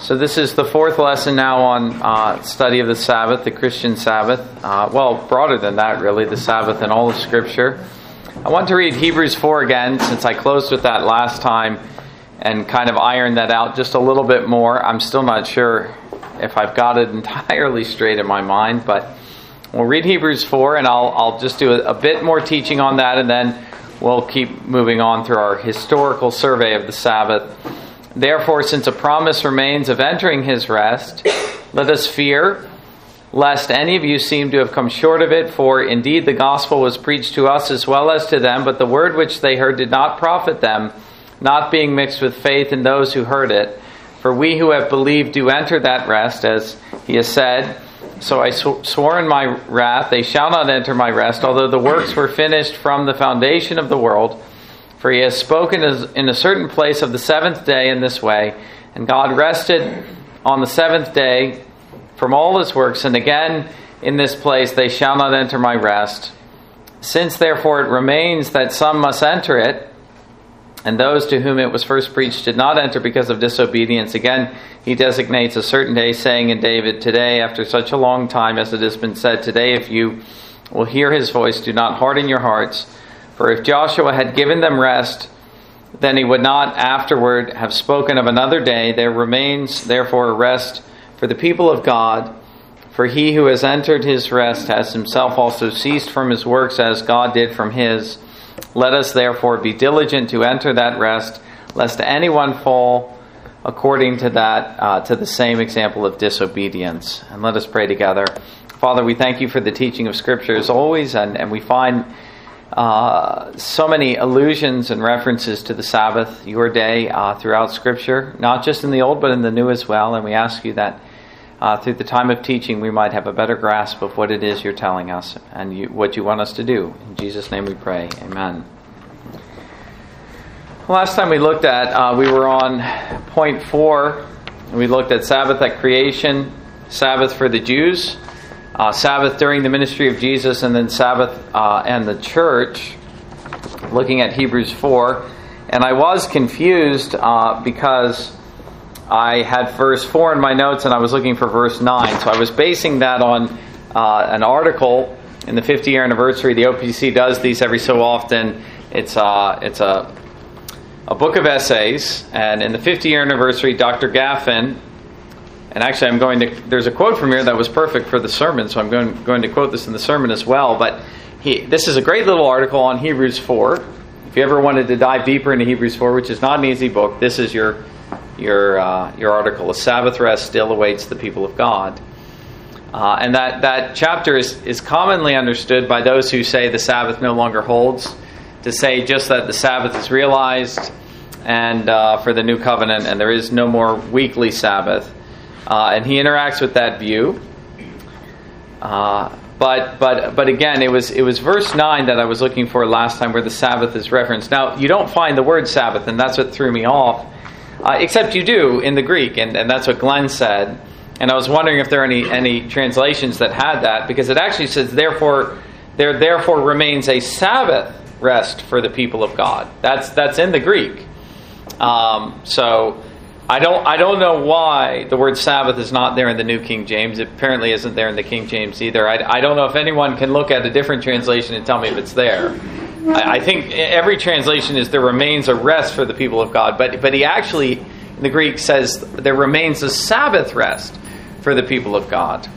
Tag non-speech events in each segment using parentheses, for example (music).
So, this is the fourth lesson now on uh, study of the Sabbath, the Christian Sabbath. Uh, well, broader than that, really, the Sabbath in all of Scripture. I want to read Hebrews 4 again, since I closed with that last time and kind of ironed that out just a little bit more. I'm still not sure if I've got it (laughs) entirely straight in my mind, but we'll read Hebrews 4 and I'll, I'll just do a, a bit more teaching on that and then we'll keep moving on through our historical survey of the Sabbath. Therefore, since a promise remains of entering his rest, let us fear lest any of you seem to have come short of it, for indeed the gospel was preached to us as well as to them, but the word which they heard did not profit them, not being mixed with faith in those who heard it. For we who have believed do enter that rest, as he has said, So I sw- swore in my wrath, they shall not enter my rest, although the works were finished from the foundation of the world. For he has spoken in a certain place of the seventh day in this way, and God rested on the seventh day from all his works, and again in this place they shall not enter my rest. Since therefore it remains that some must enter it, and those to whom it was first preached did not enter because of disobedience, again he designates a certain day, saying in David, Today, after such a long time as it has been said, Today, if you will hear his voice, do not harden your hearts for if Joshua had given them rest, then he would not afterward have spoken of another day. There remains therefore a rest for the people of God. For he who has entered his rest has himself also ceased from his works as God did from his. Let us therefore be diligent to enter that rest, lest anyone fall according to that, uh, to the same example of disobedience. And let us pray together. Father, we thank you for the teaching of Scripture as always, and, and we find uh, so many allusions and references to the Sabbath, your day, uh, throughout Scripture, not just in the Old, but in the New as well. And we ask you that uh, through the time of teaching, we might have a better grasp of what it is you're telling us and you, what you want us to do. In Jesus' name we pray. Amen. Last time we looked at, uh, we were on point four. We looked at Sabbath at creation, Sabbath for the Jews uh, Sabbath during the ministry of Jesus, and then Sabbath uh, and the church, looking at Hebrews 4. And I was confused uh, because I had verse 4 in my notes and I was looking for verse 9. So I was basing that on uh, an article in the 50 year anniversary. The OPC does these every so often. It's, uh, it's a, a book of essays, and in the 50 year anniversary, Dr. Gaffin and actually, I'm going to. There's a quote from here that was perfect for the sermon, so I'm going, going to quote this in the sermon as well. But he, this is a great little article on Hebrews 4. If you ever wanted to dive deeper into Hebrews 4, which is not an easy book, this is your your uh, your article. A Sabbath rest still awaits the people of God. Uh, and that, that chapter is, is commonly understood by those who say the Sabbath no longer holds, to say just that the Sabbath is realized and uh, for the new covenant, and there is no more weekly Sabbath. Uh, and he interacts with that view. Uh, but but but again, it was it was verse nine that I was looking for last time, where the Sabbath is referenced. Now you don't find the word Sabbath, and that's what threw me off. Uh, except you do in the Greek, and, and that's what Glenn said. And I was wondering if there are any any translations that had that, because it actually says, "Therefore, there therefore remains a Sabbath rest for the people of God." That's that's in the Greek. Um, so I don't I don't know why the word Sabbath is not there in the New King James. It apparently isn't there in the King James either. I, I don't know if anyone can look at a different translation and tell me if it's there. I, I think every translation is there remains a rest for the people of God, but but he actually in the Greek says there remains a Sabbath rest for the people of God.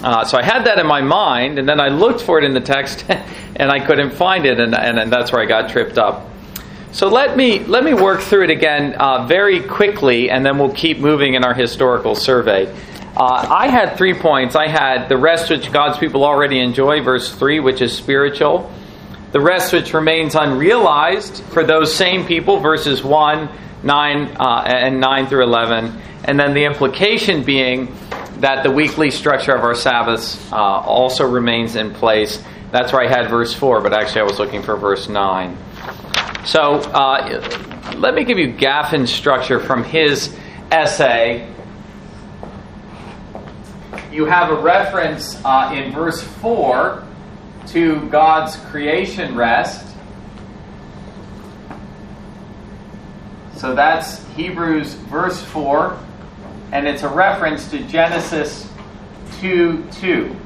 Uh, so I had that in my mind, and then I looked for it in the text, (laughs) and I couldn't find it, and, and, and that's where I got tripped up. So let me let me work through it again uh, very quickly, and then we'll keep moving in our historical survey. Uh, I had three points. I had the rest which God's people already enjoy, verse three, which is spiritual. The rest which remains unrealized for those same people, verses one, nine, uh, and nine through eleven, and then the implication being that the weekly structure of our Sabbaths uh, also remains in place. That's where I had verse four, but actually I was looking for verse nine. So uh, let me give you Gaffin's structure from his essay. You have a reference uh, in verse 4 to God's creation rest. So that's Hebrews verse 4. and it's a reference to Genesis 2 2.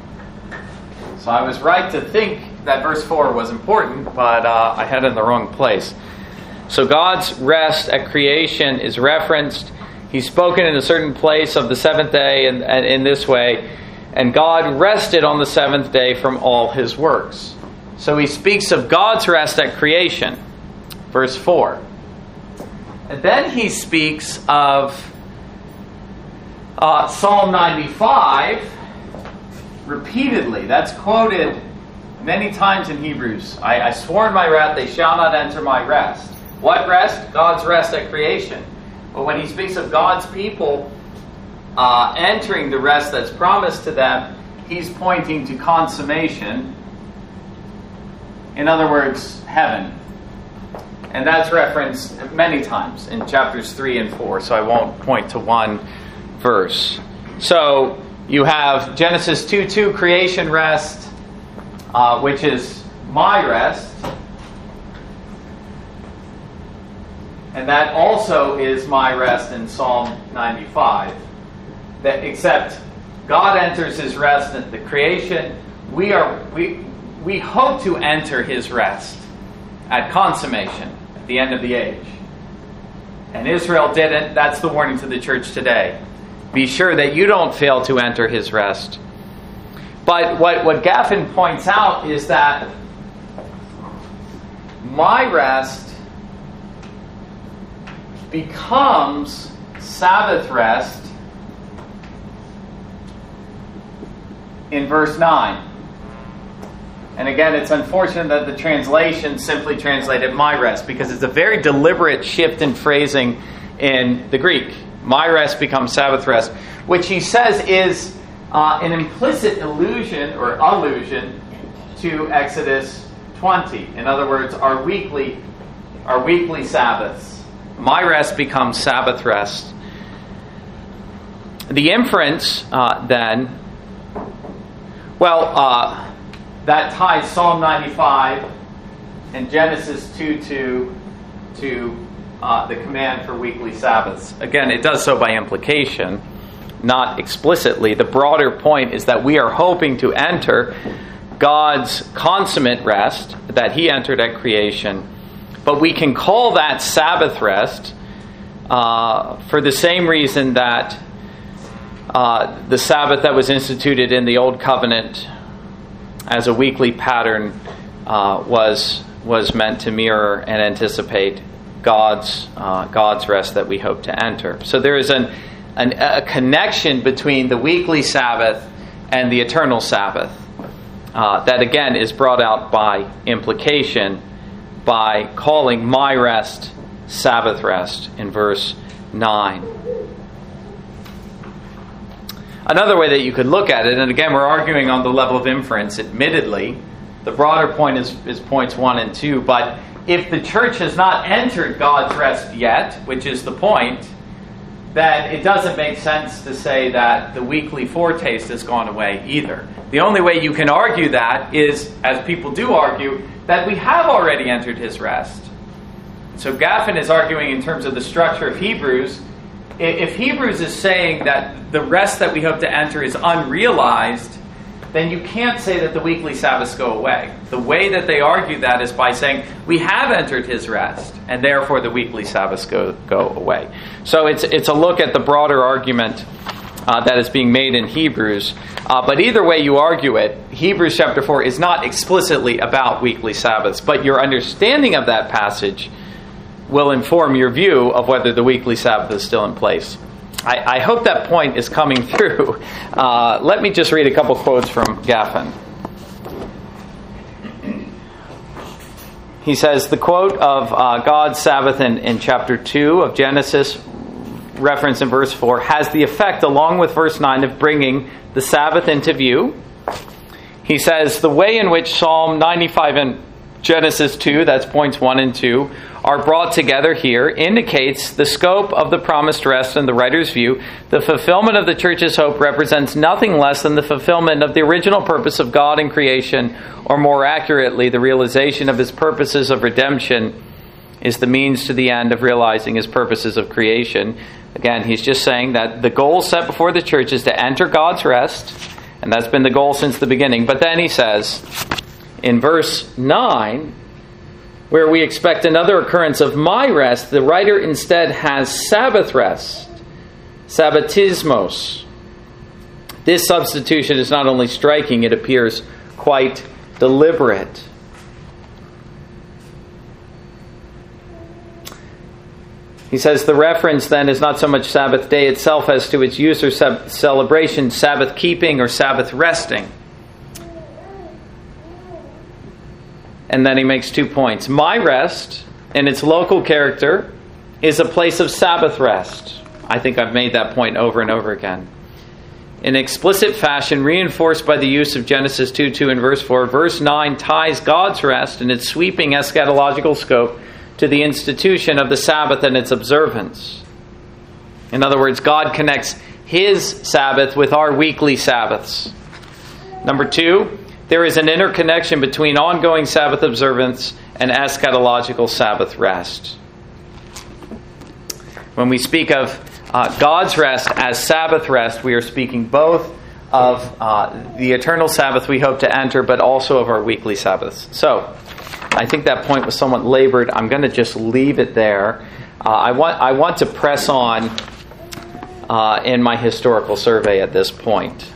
So I was right to think that verse 4 was important, but uh, I had it in the wrong place. So God's rest at creation is referenced. He's spoken in a certain place of the seventh day and, in this way. And God rested on the seventh day from all his works. So he speaks of God's rest at creation, verse 4. And then he speaks of uh, Psalm 95 repeatedly. That's quoted many times in Hebrews. I, I swore in my wrath, they shall not enter my rest. What rest? God's rest at creation. But when he speaks of God's people uh, entering the rest that's promised to them, he's pointing to consummation. In other words, heaven. And that's referenced many times in chapters 3 and 4, so I won't point to one verse. So you have Genesis 2 2, creation rest, uh, which is my rest. And that also is my rest in Psalm 95. That except God enters his rest at the creation, we are we we hope to enter his rest at consummation, at the end of the age. And Israel didn't. That's the warning to the church today. Be sure that you don't fail to enter his rest. But what, what Gaffin points out is that my rest becomes Sabbath rest in verse 9. And again, it's unfortunate that the translation simply translated my rest because it's a very deliberate shift in phrasing in the Greek. My rest becomes Sabbath rest, which he says is uh, an implicit illusion or allusion to Exodus 20. In other words, our weekly, our weekly Sabbaths. My rest becomes Sabbath rest. The inference, uh, then, well, uh, that ties Psalm 95 and Genesis 2 2 to uh, the command for weekly Sabbaths. Again, it does so by implication, not explicitly. The broader point is that we are hoping to enter God's consummate rest that He entered at creation but we can call that Sabbath rest uh, for the same reason that uh, the Sabbath that was instituted in the Old Covenant as a weekly pattern uh, was was meant to mirror and anticipate God's uh, God's rest that we hope to enter. So there is an, an, a connection between the weekly Sabbath and the eternal Sabbath uh, that again is brought out by implication by calling my rest Sabbath rest in verse 9. Another way that you could look at it, and again, we're arguing on the level of inference, admittedly. The broader point is, is points 1 and 2, but if the church has not entered God's rest yet, which is the point, then it doesn't make sense to say that the weekly foretaste has gone away either. The only way you can argue that is, as people do argue, that we have already entered his rest. So Gaffin is arguing in terms of the structure of Hebrews. If Hebrews is saying that the rest that we hope to enter is unrealized, then you can't say that the weekly Sabbaths go away. The way that they argue that is by saying we have entered his rest, and therefore the weekly Sabbaths go, go away. So it's, it's a look at the broader argument uh, that is being made in Hebrews. Uh, but either way you argue it, Hebrews chapter 4 is not explicitly about weekly Sabbaths, but your understanding of that passage will inform your view of whether the weekly Sabbath is still in place. I, I hope that point is coming (laughs) through. Uh, let me just read a couple quotes from Gaffin. He says the quote of uh, God's Sabbath in, in chapter 2 of Genesis reference in verse 4 has the effect, along with verse 9, of bringing the Sabbath into view. He says the way in which Psalm 95 and Genesis 2, that's points 1 and 2, are brought together here indicates the scope of the promised rest in the writer's view. The fulfillment of the church's hope represents nothing less than the fulfillment of the original purpose of God in creation, or more accurately, the realization of his purposes of redemption is the means to the end of realizing his purposes of creation. Again, he's just saying that the goal set before the church is to enter God's rest, and that's been the goal since the beginning. But then he says in verse 9, where we expect another occurrence of my rest, the writer instead has Sabbath rest, Sabbatismos. This substitution is not only striking, it appears quite deliberate. He says the reference then is not so much Sabbath day itself as to its use or celebration, Sabbath keeping or Sabbath resting. And then he makes two points. My rest, in its local character, is a place of Sabbath rest. I think I've made that point over and over again. In explicit fashion, reinforced by the use of Genesis 2 2 and verse 4, verse 9 ties God's rest in its sweeping eschatological scope to the institution of the Sabbath and its observance. In other words, God connects His Sabbath with our weekly Sabbaths. Number two, there is an interconnection between ongoing Sabbath observance and eschatological Sabbath rest. When we speak of uh, God's rest as Sabbath rest, we are speaking both of uh, the eternal Sabbath we hope to enter, but also of our weekly Sabbaths. So, I think that point was somewhat labored. I'm going to just leave it there. Uh, I want I want to press on uh, in my historical survey at this point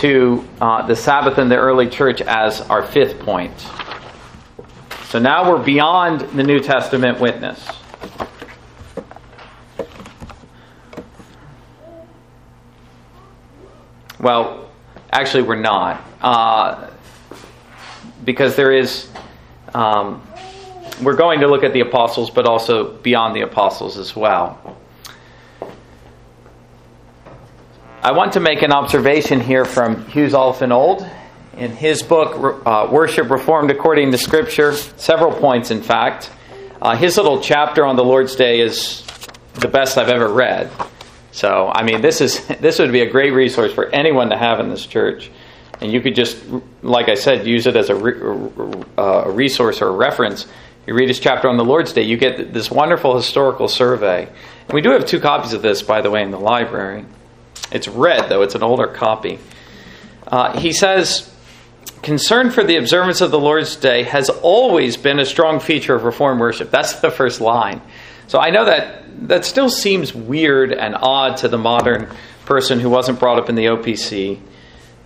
to uh, the Sabbath in the early church as our fifth point. So now we're beyond the New Testament witness. Well, actually, we're not. Uh, because there is, um, we're going to look at the apostles, but also beyond the apostles as well. I want to make an observation here from Hughes Old in his book, uh, Worship Reformed According to Scripture, several points, in fact. Uh, his little chapter on the Lord's Day is the best I've ever read. So, I mean, this is (laughs) this would be a great resource for anyone to have in this church and you could just, like I said, use it as a, re- uh, a resource or a reference. You read his chapter on the Lord's Day, you get this wonderful historical survey. And we do have two copies of this, by the way, in the library. It's red, though, it's an older copy. Uh, he says, Concern for the observance of the Lord's Day has always been a strong feature of Reformed worship. That's the first line. So I know that that still seems weird and odd to the modern person who wasn't brought up in the OPC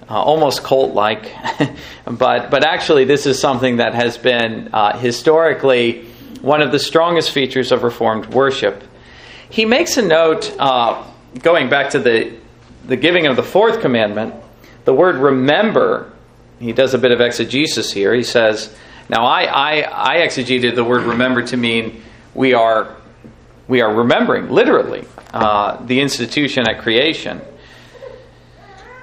uh, almost cult like, (laughs) but, but actually, this is something that has been uh, historically one of the strongest features of Reformed worship. He makes a note, uh, going back to the, the giving of the fourth commandment, the word remember, he does a bit of exegesis here. He says, Now, I, I, I exegeted the word remember to mean we are, we are remembering, literally, uh, the institution at creation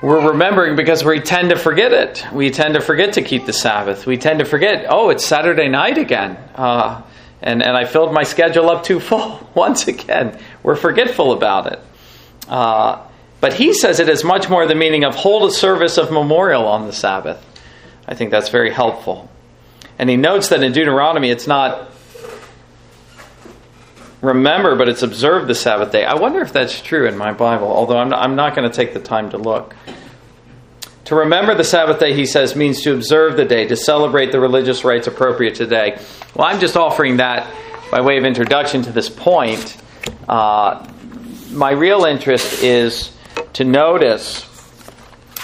we're remembering because we tend to forget it. We tend to forget to keep the Sabbath. We tend to forget, oh, it's Saturday night again. Uh, and, and I filled my schedule up too full (laughs) once again. We're forgetful about it. Uh, but he says it is much more the meaning of hold a service of memorial on the Sabbath. I think that's very helpful. And he notes that in Deuteronomy it's not remember, but it's observe the Sabbath day. I wonder if that's true in my Bible, although I'm not, not going to take the time to look. To remember the Sabbath day, he says, means to observe the day, to celebrate the religious rites appropriate today. Well, I'm just offering that by way of introduction to this point. Uh, my real interest is to notice,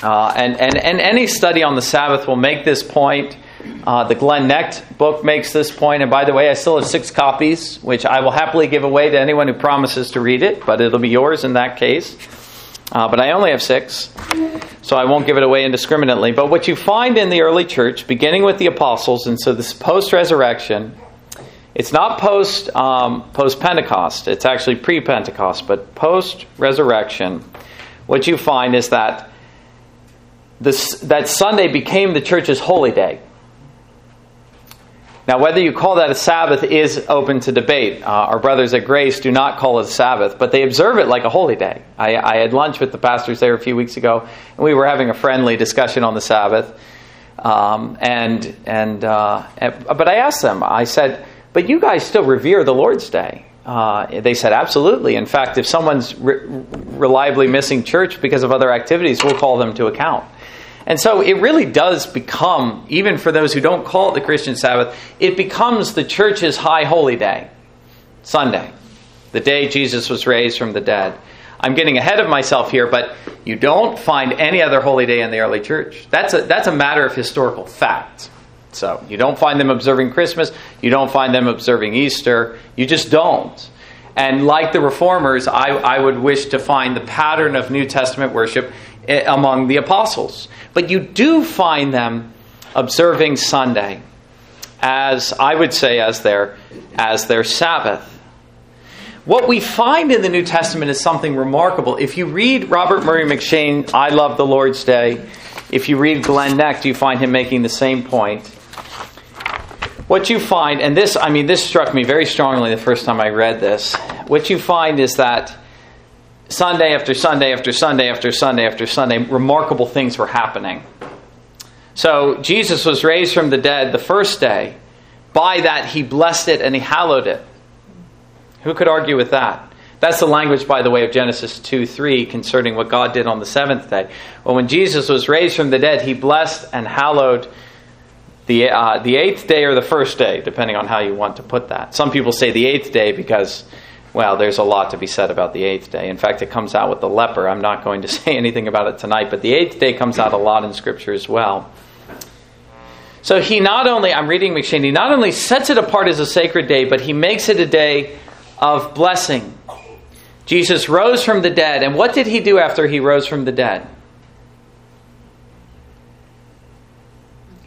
uh, and, and, and any study on the Sabbath will make this point uh, the Glenn Knecht book makes this point, and by the way, I still have six copies, which I will happily give away to anyone who promises to read it, but it'll be yours in that case. Uh, but I only have six, so I won't give it away indiscriminately. But what you find in the early church, beginning with the apostles, and so this post resurrection, it's not post um, post Pentecost. It's actually pre Pentecost, but post resurrection. What you find is that this, that Sunday became the church's holy day. Now, whether you call that a Sabbath is open to debate. Uh, our brothers at Grace do not call it a Sabbath, but they observe it like a holy day. I, I, had lunch with the pastors there a few weeks ago, and we were having a friendly discussion on the Sabbath. Um, and and uh, but I asked them. I said, "But you guys still revere the Lord's Day?" Uh, they said, "Absolutely. In fact, if someone's re- reliably missing church because of other activities, we'll call them to account." And so it really does become, even for those who don't call it the Christian Sabbath, it becomes the church's high holy day, Sunday, the day Jesus was raised from the dead. I'm getting ahead of myself here, but you don't find any other holy day in the early church. That's a, that's a matter of historical fact. So you don't find them observing Christmas, you don't find them observing Easter, you just don't. And like the reformers, I, I would wish to find the pattern of New Testament worship eh, among the apostles. But you do find them observing Sunday as, I would say, as their, as their Sabbath. What we find in the New Testament is something remarkable. If you read Robert Murray M'Cheyne, I Love the Lord's Day, if you read Glenn Knecht, you find him making the same point. What you find, and this, I mean, this struck me very strongly the first time I read this. What you find is that Sunday after Sunday after Sunday after Sunday after Sunday, remarkable things were happening. So Jesus was raised from the dead the first day. By that, he blessed it and he hallowed it. Who could argue with that? That's the language, by the way, of Genesis 2 3 concerning what God did on the seventh day. Well, when Jesus was raised from the dead, he blessed and hallowed the, uh, the eighth day or the first day, depending on how you want to put that. Some people say the eighth day because, well, there's a lot to be said about the eighth day. In fact, it comes out with the leper. I'm not going to (laughs) say anything about it tonight, but the eighth day comes out a lot in Scripture as well. So he not only, I'm reading M'Cheyne, he not only sets it apart as a sacred day, but he makes it a day of blessing. Jesus rose from the dead. And what did he do after he rose from the dead?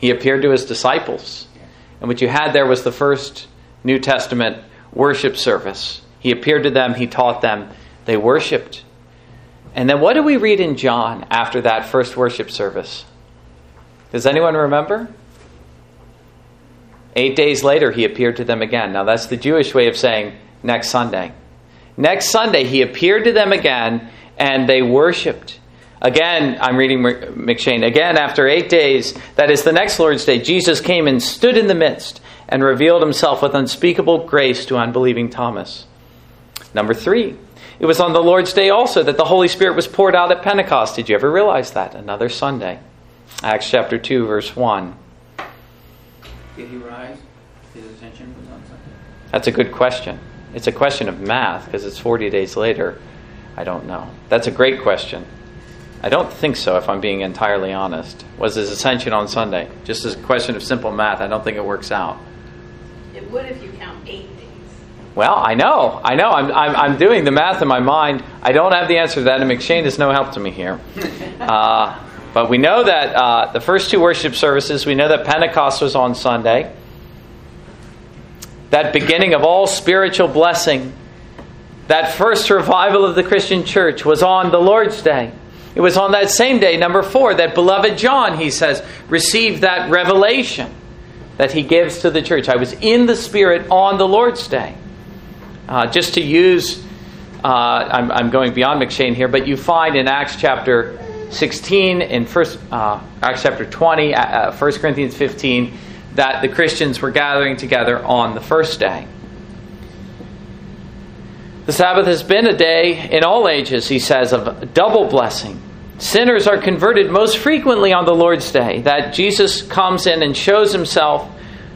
He appeared to his disciples. And what you had there was the first New Testament worship service. He appeared to them, he taught them, they worshiped. And then what do we read in John after that first worship service? Does anyone remember? Eight days later, he appeared to them again. Now, that's the Jewish way of saying next Sunday. Next Sunday, he appeared to them again and they worshiped. Again, I'm reading M'Cheyne. Again, after eight days, that is the next Lord's Day, Jesus came and stood in the midst and revealed himself with unspeakable grace to unbelieving Thomas. Number three, it was on the Lord's Day also that the Holy Spirit was poured out at Pentecost. Did you ever realize that? Another Sunday. Acts chapter 2, verse 1. Did he rise? His ascension was on Sunday. That's a good question. It's a question of math because it's 40 days later. I don't know. That's a great question. I don't think so, if I'm being entirely honest. Was his ascension on Sunday? Just as a question of simple math, I don't think it works out. It would if you count eight days. Well, I know. I know. I'm, I'm, I'm doing the math in my mind. I don't have the answer to that, and M'Cheyne is no help to me here. (laughs) Uh, but we know that uh, the first two worship services, we know that Pentecost was on Sunday that beginning of all spiritual blessing, that first revival of the Christian church was on the Lord's Day. It was on that same day, number four, that beloved John, he says, received that revelation that he gives to the church. I was in the Spirit on the Lord's Day. Uh, just to use, uh, I'm, I'm, going beyond M'Cheyne here, but you find in Acts chapter 16, in first, uh, Acts chapter 20, 1 uh, uh, Corinthians 15, that the Christians were gathering together on the first day. The Sabbath has been a day in all ages, he says, of double blessing. Sinners are converted most frequently on the Lord's Day, that Jesus comes in and shows himself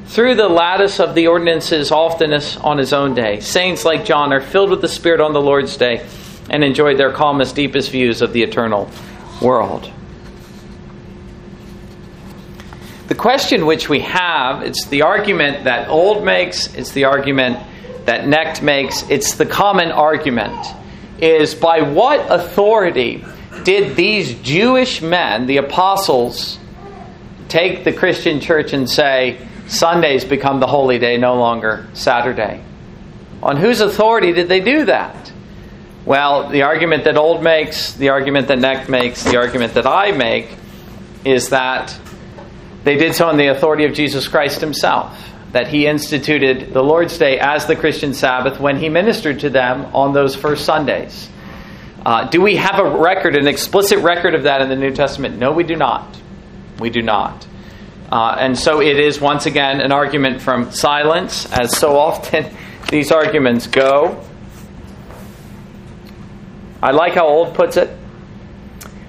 through the lattice of the ordinances, oftenest on his own day. Saints like John are filled with the Spirit on the Lord's Day and enjoy their calmest, deepest views of the eternal world. The question which we have, it's the argument that Old makes, it's the argument that Knecht makes, it's the common argument, is by what authority did these Jewish men, the apostles, take the Christian church and say, Sundays become the holy day, no longer Saturday? On whose authority did they do that? Well, the argument that Old makes, the argument that Knecht makes, the argument that I make is that they did so on the authority of Jesus Christ himself, that he instituted the Lord's Day as the Christian Sabbath when he ministered to them on those first Sundays. Uh, do we have a record, an explicit record of that in the New Testament? No, we do not. We do not. Uh, and so it is once again an argument from silence, as so often (laughs) these arguments go. I like how Old puts it.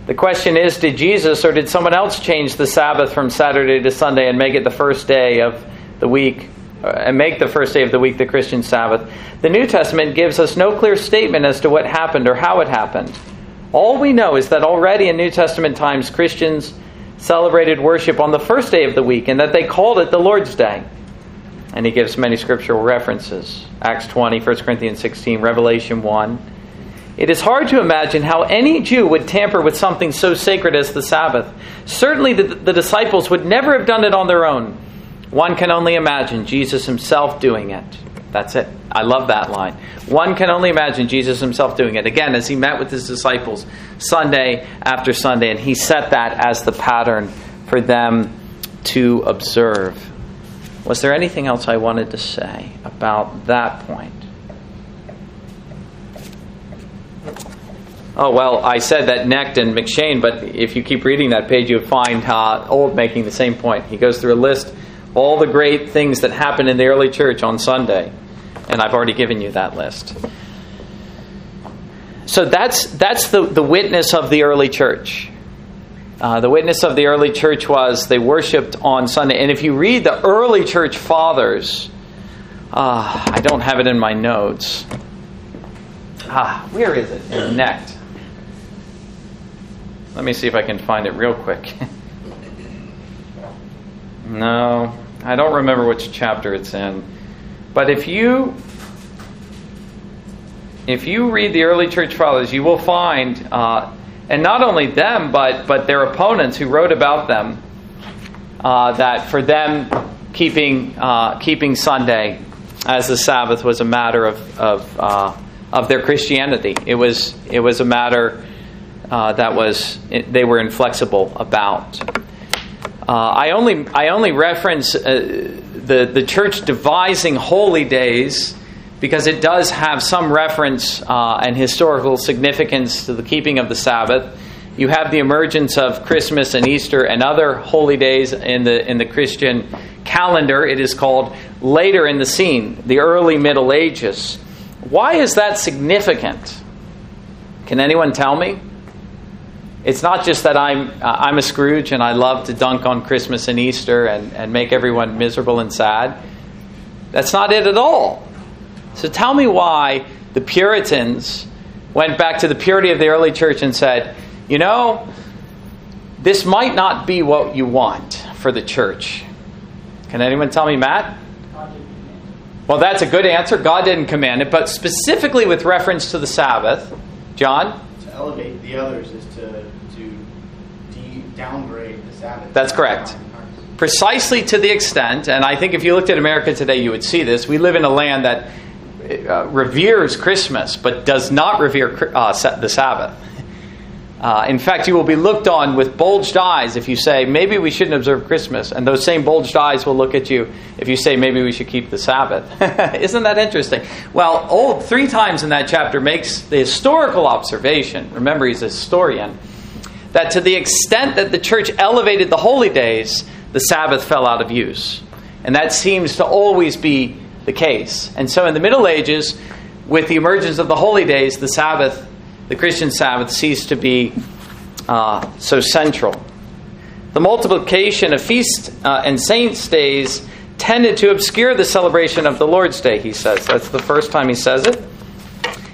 The question is did Jesus or did someone else change the Sabbath from Saturday to Sunday and make it the first day of the week Uh, and make the first day of the week the Christian Sabbath? The New Testament gives us no clear statement as to what happened or how it happened. All we know is that already in New Testament times Christians celebrated worship on the first day of the week and that they called it the Lord's Day. And he gives many scriptural references Acts 20, 1 Corinthians 16, Revelation 1. It is hard to imagine how any Jew would tamper with something so sacred as the Sabbath. Certainly, the, the, disciples would never have done it on their own. One can only imagine Jesus himself doing it. That's it. I love that line. One can only imagine Jesus himself doing it. Again, as he met with his disciples Sunday after Sunday, and he set that as the pattern for them to observe. Was there anything else I wanted to say about that point? Oh, well, I said that Knecht and M'Cheyne, but if you keep reading that page, you'll find uh, Old making the same point. He goes through a list all the great things that happened in the early church on Sunday, and I've already given you that list. So that's, that's the, the witness of the early church. Uh, the witness of the early church was they worshiped on Sunday. And if you read the early church fathers, uh, I don't have it in my notes. Ah, where is it? In Knecht. Let me see if I can find it real quick. (laughs) no, I don't remember which chapter it's in. But if you if you read the early church fathers, you will find, uh, and not only them, but but their opponents who wrote about them, uh, that for them keeping uh, keeping Sunday as the Sabbath was a matter of of, uh, of their Christianity. It was it was a matter uh, that was they were inflexible about. Uh, I only I only reference uh, the the church devising holy days because it does have some reference uh, and historical significance to the keeping of the Sabbath. You have the emergence of Christmas and Easter and other holy days in the in the Christian calendar. It is called later in the scene, the early Middle Ages. Why is that significant? Can anyone tell me? It's not just that I'm uh, I'm a Scrooge and I love to dunk on Christmas and Easter and, and make everyone miserable and sad. That's not it at all. So tell me why the Puritans went back to the purity of the early church and said, you know, this might not be what you want for the church. Can anyone tell me, Matt? Well, that's a good answer. God didn't command it, but specifically with reference to the Sabbath, John? To elevate the others is downgrade the Sabbath. That's correct. Precisely to the extent, and I think if you looked at America today, you would see this. We live in a land that uh, reveres Christmas, but does not revere uh, the Sabbath. Uh, in fact, you will be looked on with bulged eyes if you say, maybe we shouldn't observe Christmas. And those same bulged eyes will look at you if you say, maybe we should keep the Sabbath. (laughs) Isn't that interesting? Well, Old, three times in that chapter, makes the historical observation. Remember, he's a historian that to the extent that the church elevated the holy days, the Sabbath fell out of use. And that seems to always be the case. And so in the Middle Ages, with the emergence of the holy days, the Sabbath, the Christian Sabbath, ceased to be uh, so central. The multiplication of feast uh, and saints' days tended to obscure the celebration of the Lord's Day, he says. That's the first time he says it.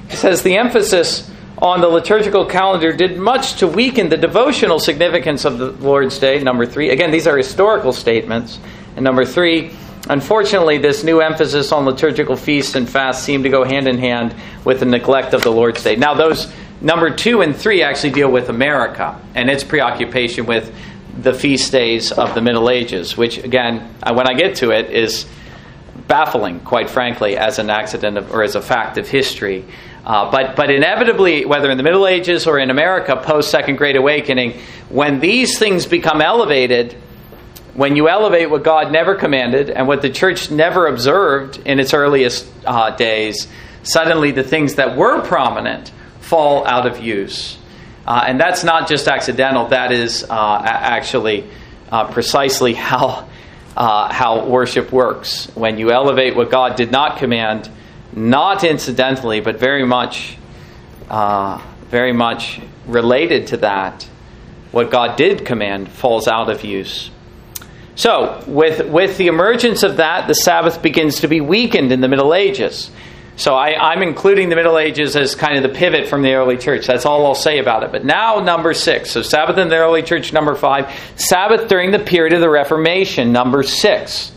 He says the emphasis on the liturgical calendar did much to weaken the devotional significance of the Lord's Day. Number three, again, these are historical statements. And number three, unfortunately, this new emphasis on liturgical feasts and fasts seemed to go hand in hand with the neglect of the Lord's Day. Now, those number two and three actually deal with America and its preoccupation with the feast days of the Middle Ages, which, again, when I get to it, is baffling, quite frankly, as an accident of, or as a fact of history. Uh, but, but inevitably, whether in the Middle Ages or in America post Second Great Awakening, when these things become elevated, when you elevate what God never commanded and what the church never observed in its earliest uh, days, suddenly the things that were prominent fall out of use. Uh, and that's not just accidental, that is uh, actually uh, precisely (laughs) how, uh, how worship works. When you elevate what God did not command, not incidentally, but very much, uh, very much related to that, what God did command falls out of use. So, with, with the emergence of that, the Sabbath begins to be weakened in the Middle Ages. So, I, am including the Middle Ages as kind of the pivot from the early church. That's all I'll say about it. But now, number six. So, Sabbath in the early church, number five. Sabbath during the period of the Reformation, number six.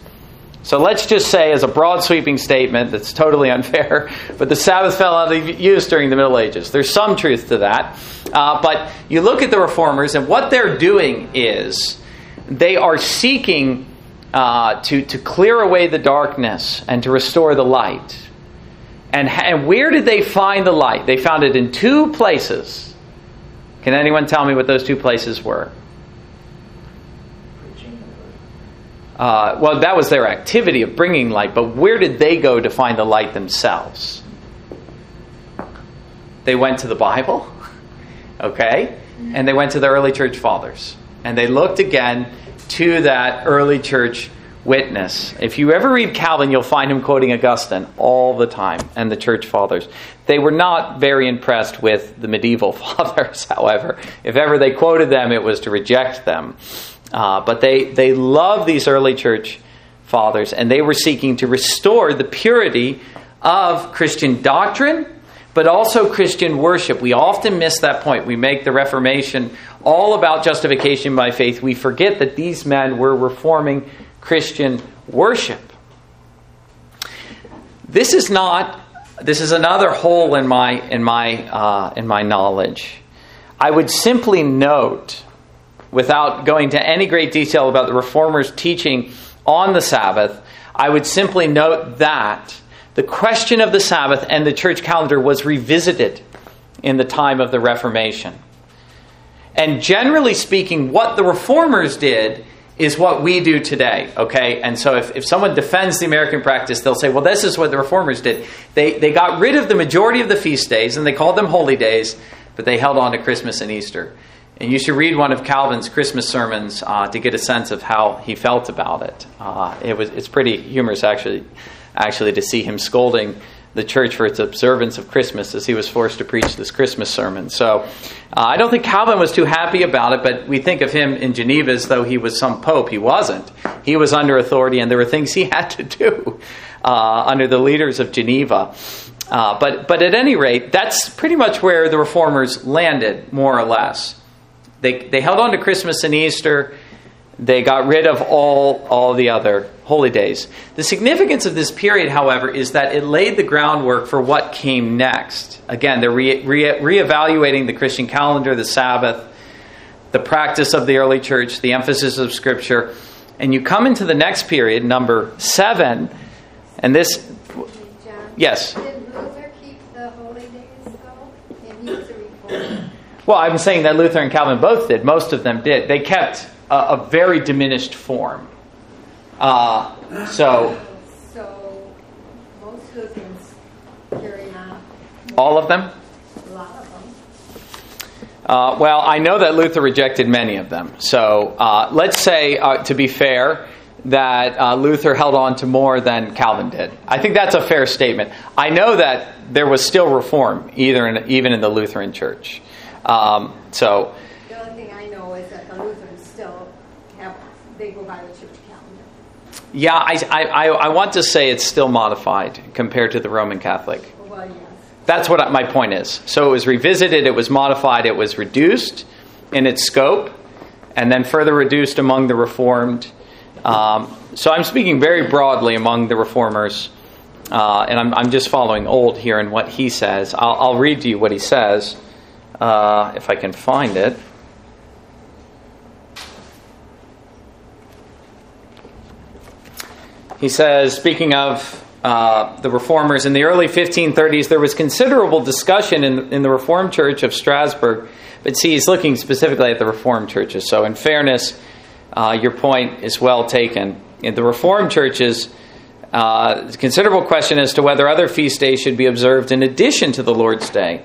So let's just say, as a broad sweeping statement that's totally (laughs) unfair, but the Sabbath fell out of use during the Middle Ages. There's some truth to that. Uh, but you look at the reformers, and what they're doing is they are seeking uh, to, to clear away the darkness and to restore the light. And, and where did they find the light? They found it in two places. Can anyone tell me what those two places were? Uh, well, that was their activity of bringing light, but where did they go to find the light themselves? They went to the Bible, (laughs) okay? And they went to the early church fathers. And they looked again to that early church witness. If you ever read Calvin, you'll find him quoting Augustine all the time and the church fathers. They were not very impressed with the medieval (laughs) fathers, however. If ever they quoted them, it was to reject them. Uh, but they, they love these early church fathers, and they were seeking to restore the purity of Christian doctrine, but also Christian worship. We often miss that point. We make the Reformation all about justification by faith. We forget that these men were reforming Christian worship. This is not. This is another hole in my in my uh, in my knowledge. I would simply note without going to any great detail about the reformers' teaching on the Sabbath, I would simply note that the question of the Sabbath and the church calendar was revisited in the time of the Reformation. And generally speaking, what the reformers did is what we do today, okay? And so if, if someone defends the American practice, they'll say, well, this is what the reformers did. They, they got rid of the majority of the feast days and they called them holy days, but they held on to Christmas and Easter. And you should read one of Calvin's Christmas sermons uh, to get a sense of how he felt about it. Uh, it was it's pretty humorous actually, actually to see him scolding the church for its observance of Christmas as he was forced to preach this Christmas sermon. So uh, I don't think Calvin was too happy about it, but we think of him in Geneva as though he was some pope. He wasn't. He was under authority, and there were things he (laughs) had to do uh, under the leaders of Geneva. Uh, but but at any rate, that's pretty much where the reformers landed, more or less. They, they held on to Christmas and Easter. They got rid of all, all the other holy days. The significance of this period, however, is that it laid the groundwork for what came next. Again, they're re, re, reevaluating the Christian calendar, the Sabbath, the practice of the early church, the emphasis of Scripture. And you come into the next period, number seven, and this. John, yes. Did Luther keep the holy days though? And he was a reformer. Well, I'm saying that Luther and Calvin both did. Most of them did. They kept a, a very diminished form. Uh, so. So most Lutherans carry on. All of them? A lot of them. Uh, well, I know that Luther rejected many of them. So uh, let's say, uh, to be fair, that uh, Luther held on to more than Calvin did. I think that's a fair statement. I know that there was still reform, either in, even in the Lutheran Church. Um, so, The only thing I know is that the Lutherans still have, they go by the church calendar. yeah, I, I, I want to say it's still modified compared to the Roman Catholic. Well, yes. That's what my point is. So it was revisited, it was modified, it was reduced in its scope, and then further reduced among the Reformed. Um, so I'm speaking very broadly among the Reformers, uh, and I'm, I'm, just following Old here in what he says. I'll, I'll read to you what he says, uh, if I can find it. He says, speaking of uh, the reformers in the early 1530s, there was considerable discussion in, in the Reformed Church of Strasbourg. But see, he's looking specifically at the Reformed churches. So, in fairness, uh, your point is well taken. In the Reformed churches, uh, considerable question as to whether other feast days should be observed in addition to the Lord's Day.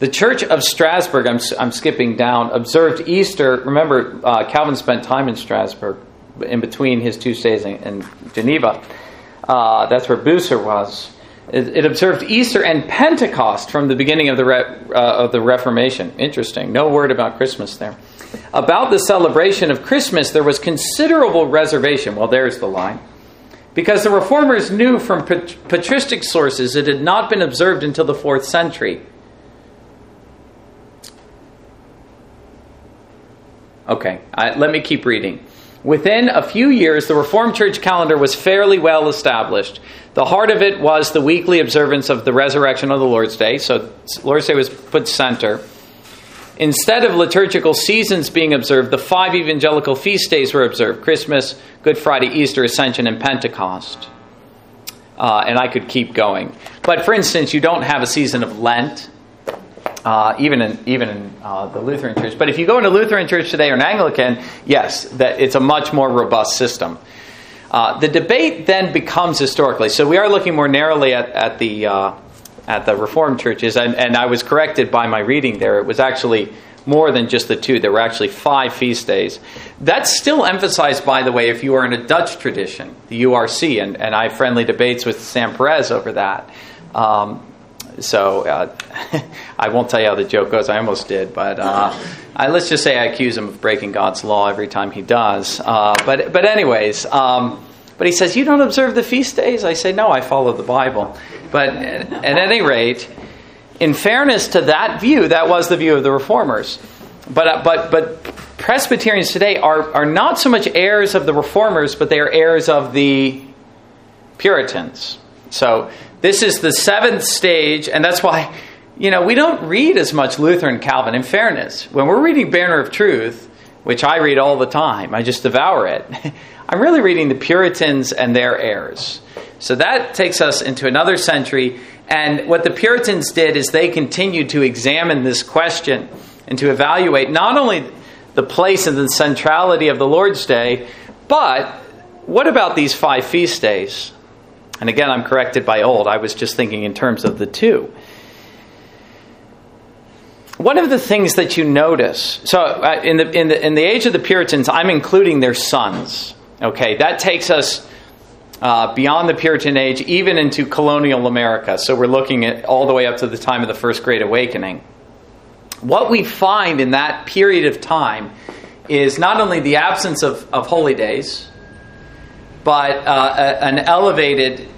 The Church of Strasbourg, I'm, I'm skipping down, observed Easter. Remember, uh, Calvin spent time in Strasbourg in between his two stays in, in Geneva. Uh, that's where Bucer was. It, it, observed Easter and Pentecost from the beginning of the, Re, uh, of the Reformation. Interesting. No word about Christmas there. About the celebration of Christmas, there was considerable reservation. Well, there's the line. Because the reformers knew from patristic sources it had not been observed until the fourth century. Okay, I, let me keep reading. Within a few years, the Reformed Church calendar was fairly well established. The heart of it was the weekly observance of the resurrection of the Lord's Day. So, Lord's Day was put center. Instead of liturgical seasons being observed, the five evangelical feast days were observed Christmas, Good Friday, Easter, Ascension, and Pentecost. Uh, and I could keep going. But for instance, you don't have a season of Lent uh, even in even in uh, the Lutheran Church. But if you go into Lutheran Church today or an Anglican, yes, that it's a much more robust system. Uh, the debate then becomes historically. So we are looking more narrowly at, at the uh, at the Reformed churches, and, and I was corrected by my reading there. It was actually more than just the two. There were actually five feast days. That's still emphasized, by the way, if you are in a Dutch tradition, the URC, and, and I have friendly debates with Sam Perez over that. Um, so uh, (laughs) I won't tell you how the joke goes. I almost did, but uh, I, let's just say I accuse him of breaking God's law every time he does. Uh, but but anyways, um, but he says you don't observe the feast days. I say no, I follow the Bible. But at any rate, in fairness to that view, that was the view of the reformers. But uh, but but Presbyterians today are are not so much heirs of the reformers, but they are heirs of the Puritans. So this is the seventh stage, and that's why, you know, we don't read as much Luther and Calvin. In fairness, when we're reading Banner of Truth, which I read all the time, I just devour it, (laughs) I'm really reading the Puritans and their heirs. So that takes us into another century. And what the Puritans did is they continued to examine this question and to evaluate not only the place and the centrality of the Lord's Day, but what about these five feast days? And again, I'm corrected by old. I was just thinking in terms of the two. One of the things that you notice, so uh, in, the, in, the, in the age of the Puritans, I'm including their sons. Okay, that takes us uh, beyond the Puritan age, even into colonial America. So we're looking at all the way up to the time of the First Great Awakening. What we find in that period of time is not only the absence of, of holy days, but uh, a, an elevated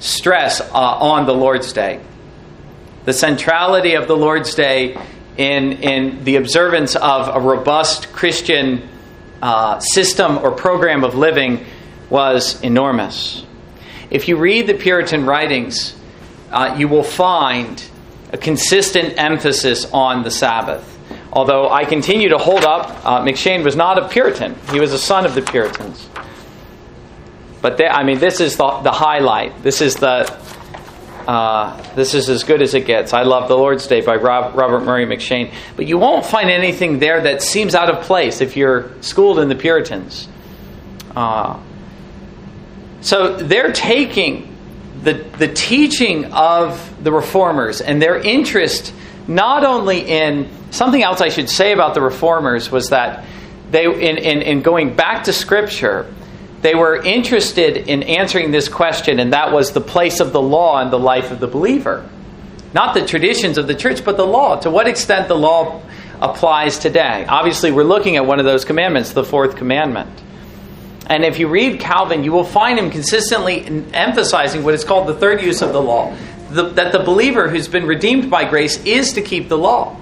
stress uh, on the Lord's Day. The centrality of the Lord's Day in, in the observance of a robust Christian uh, system or program of living was enormous. If you read the Puritan writings, uh, you will find a consistent emphasis on the Sabbath. Although I continue to hold up, uh, M'Cheyne was not a Puritan, he was a son of the Puritans. But they, I mean, this is the, the highlight. This is the uh, this is as good as it gets. I love The Lord's Day by Rob, Robert Murray M'Cheyne. But you won't find anything there that seems out of place if you're schooled in the Puritans. Uh, so they're taking the, the teaching of the reformers and their interest not only in something else I should say about the reformers was that they in, in, in going back to Scripture they were interested in answering this question, and that was the place of the law in the life of the believer. Not the traditions of the church, but the law. To what extent the law applies today. Obviously, we're looking at one of those commandments, the fourth commandment. And if you read Calvin, you will find him consistently emphasizing what is called the third use of the law the, that the believer who's been redeemed by grace is to keep the law.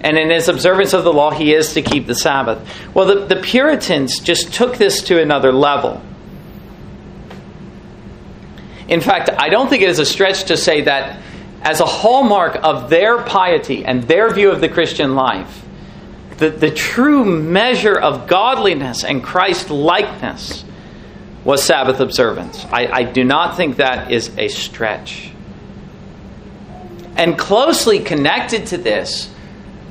And in his observance of the law, he is to keep the Sabbath. Well, the, the Puritans just took this to another level. In fact, I don't think it is a stretch to say that as a hallmark of their piety and their view of the Christian life, the, the true measure of godliness and Christ likeness was Sabbath observance. I, I do not think that is a stretch. And closely connected to this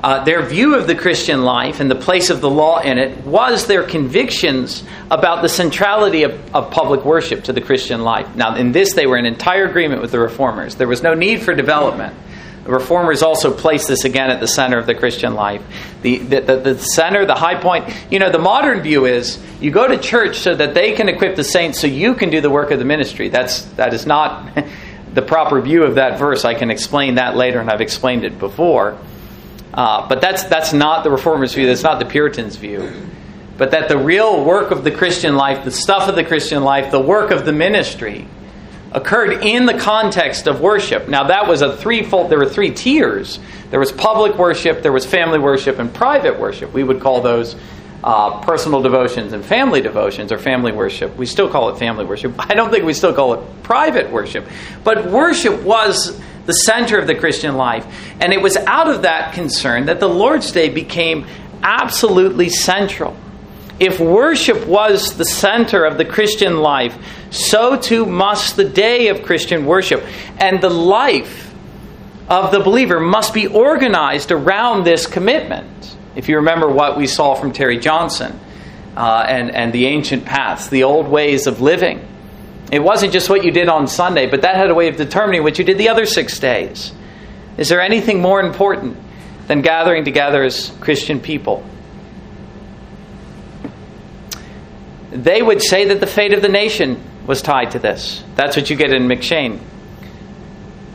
uh, their view of the Christian life and the place of the law in it was their convictions about the centrality of, of, public worship to the Christian life. Now, in this, they were in entire agreement with the reformers. There was no need for development. The reformers also placed this again at the center of the Christian life. The, the, the, the center, the high point. You know, the modern view is you go to church so that they can equip the saints so you can do the work of the ministry. That's, that is not (laughs) the proper view of that verse. I can explain that later, and I've explained it before. Uh, but that's, that's not the reformers' view, that's not the Puritans' view. But that the real work of the Christian life, the stuff of the Christian life, the work of the ministry, occurred in the context of worship. Now, that was a threefold, there were three tiers. There was public worship, there was family worship, and private worship. We would call those uh, personal devotions and family devotions or family worship. We still call it family worship. (laughs) I don't think we still call it private worship. But worship was the center of the Christian life. And it was out of that concern that the Lord's Day became absolutely central. If worship was the center of the Christian life, so too must the day of Christian worship. And the life of the believer must be organized around this commitment. If you remember what we saw from Terry Johnson uh, and, and the ancient paths, the old ways of living, it wasn't just what you did on Sunday, but that had a way of determining what you did the other six days. Is there anything more important than gathering together as Christian people? they would say that the fate of the nation was tied to this. That's what you get in M'Cheyne.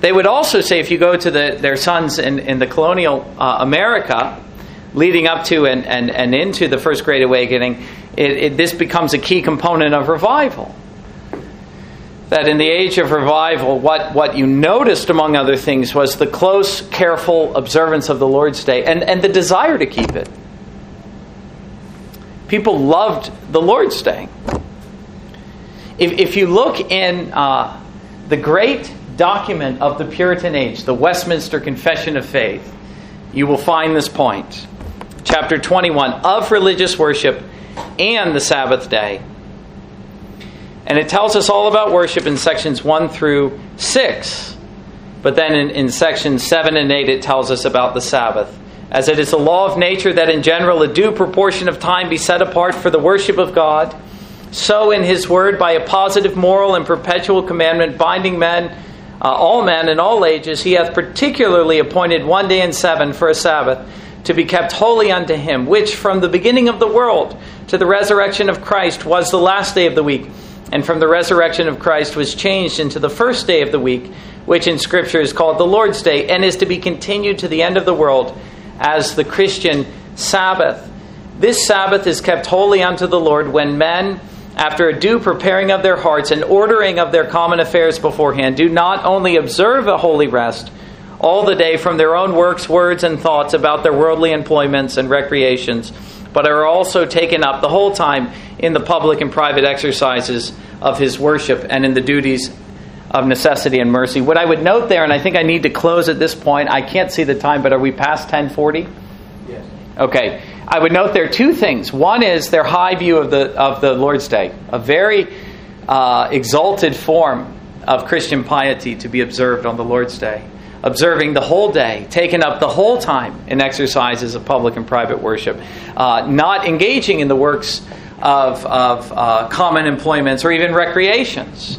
They would also say, if you go to the, their sons in, in the colonial uh, America, leading up to and, and, and into the First Great Awakening, it, it, this becomes a key component of revival. That in the age of revival, what, what you noticed, among other things, was the close, careful observance of the Lord's Day and, and the desire to keep it. People loved the Lord's Day. If, if you look in uh, the great document of the Puritan age, the Westminster Confession of Faith, you will find this point. Chapter 21 of religious worship and the Sabbath day. And it tells us all about worship in sections 1 through 6. But then in, in sections 7 and 8, it tells us about the Sabbath as it is a law of nature that in general a due proportion of time be set apart for the worship of God, so in His Word, by a positive moral and perpetual commandment binding men, uh, all men in all ages, He hath particularly appointed one day in seven for a Sabbath to be kept holy unto Him, which from the beginning of the world to the resurrection of Christ was the last day of the week, and from the resurrection of Christ was changed into the first day of the week, which in Scripture is called the Lord's Day, and is to be continued to the end of the world as the Christian Sabbath. This Sabbath is kept holy unto the Lord when men, after a due preparing of their hearts and ordering of their common affairs beforehand, do not only observe a holy rest all the day from their own works, words, and thoughts about their worldly employments and recreations, but are also taken up the whole time in the public and private exercises of his worship and in the duties of necessity and mercy. What I would note there, and I think I need to close at this point, I can't see the time, but are we past 1040? Yes. Okay. I would note there are two things. One is their high view of the, of the Lord's Day, a very uh, exalted form of Christian piety to be observed on the Lord's Day. Observing the whole day, taken up the whole time in exercises of public and private worship, uh, not engaging in the works of, of uh, common employments or even recreations.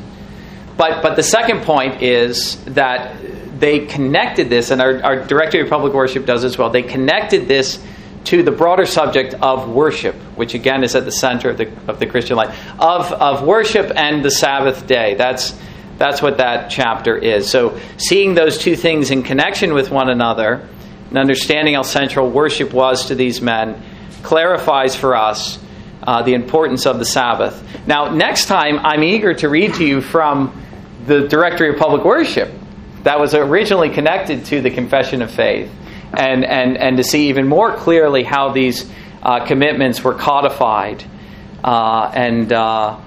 But, but the second point is that they connected this, and our, our Directory of Public Worship does as well. They connected this to the broader subject of worship, which again is at the center of the, of the Christian life, of, of worship and the Sabbath day. That's, that's what that chapter is. So, seeing those two things in connection with one another and understanding how central worship was to these men clarifies for us uh, the importance of the Sabbath. Now, next time, I'm eager to read to you from the Directory of Public Worship that was originally connected to the Confession of Faith, and, and, and to see even more clearly how these uh, commitments were codified. Uh, and uh,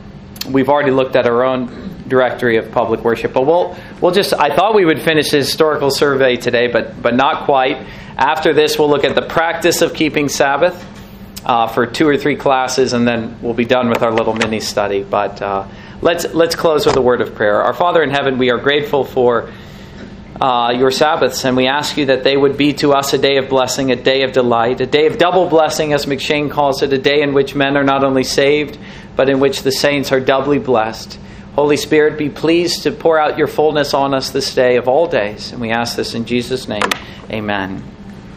we've already looked at our own Directory of Public Worship, but we'll, we'll just, I thought we would finish the historical survey today, but, but not quite. After this, we'll look at the practice of keeping Sabbath. Uh, for two or three classes, and then we'll be done with our little mini study. But uh, Let's, let's close with a word of prayer. Our Father in heaven, we are grateful for uh, your Sabbaths, and we ask you that they would be to us a day of blessing, a day of delight, a day of double blessing, as M'Cheyne calls it, a day in which men are not only saved, but in which the saints are doubly blessed. Holy Spirit, be pleased to pour out your fullness on us this day of all days. And we ask this in Jesus' name. Amen.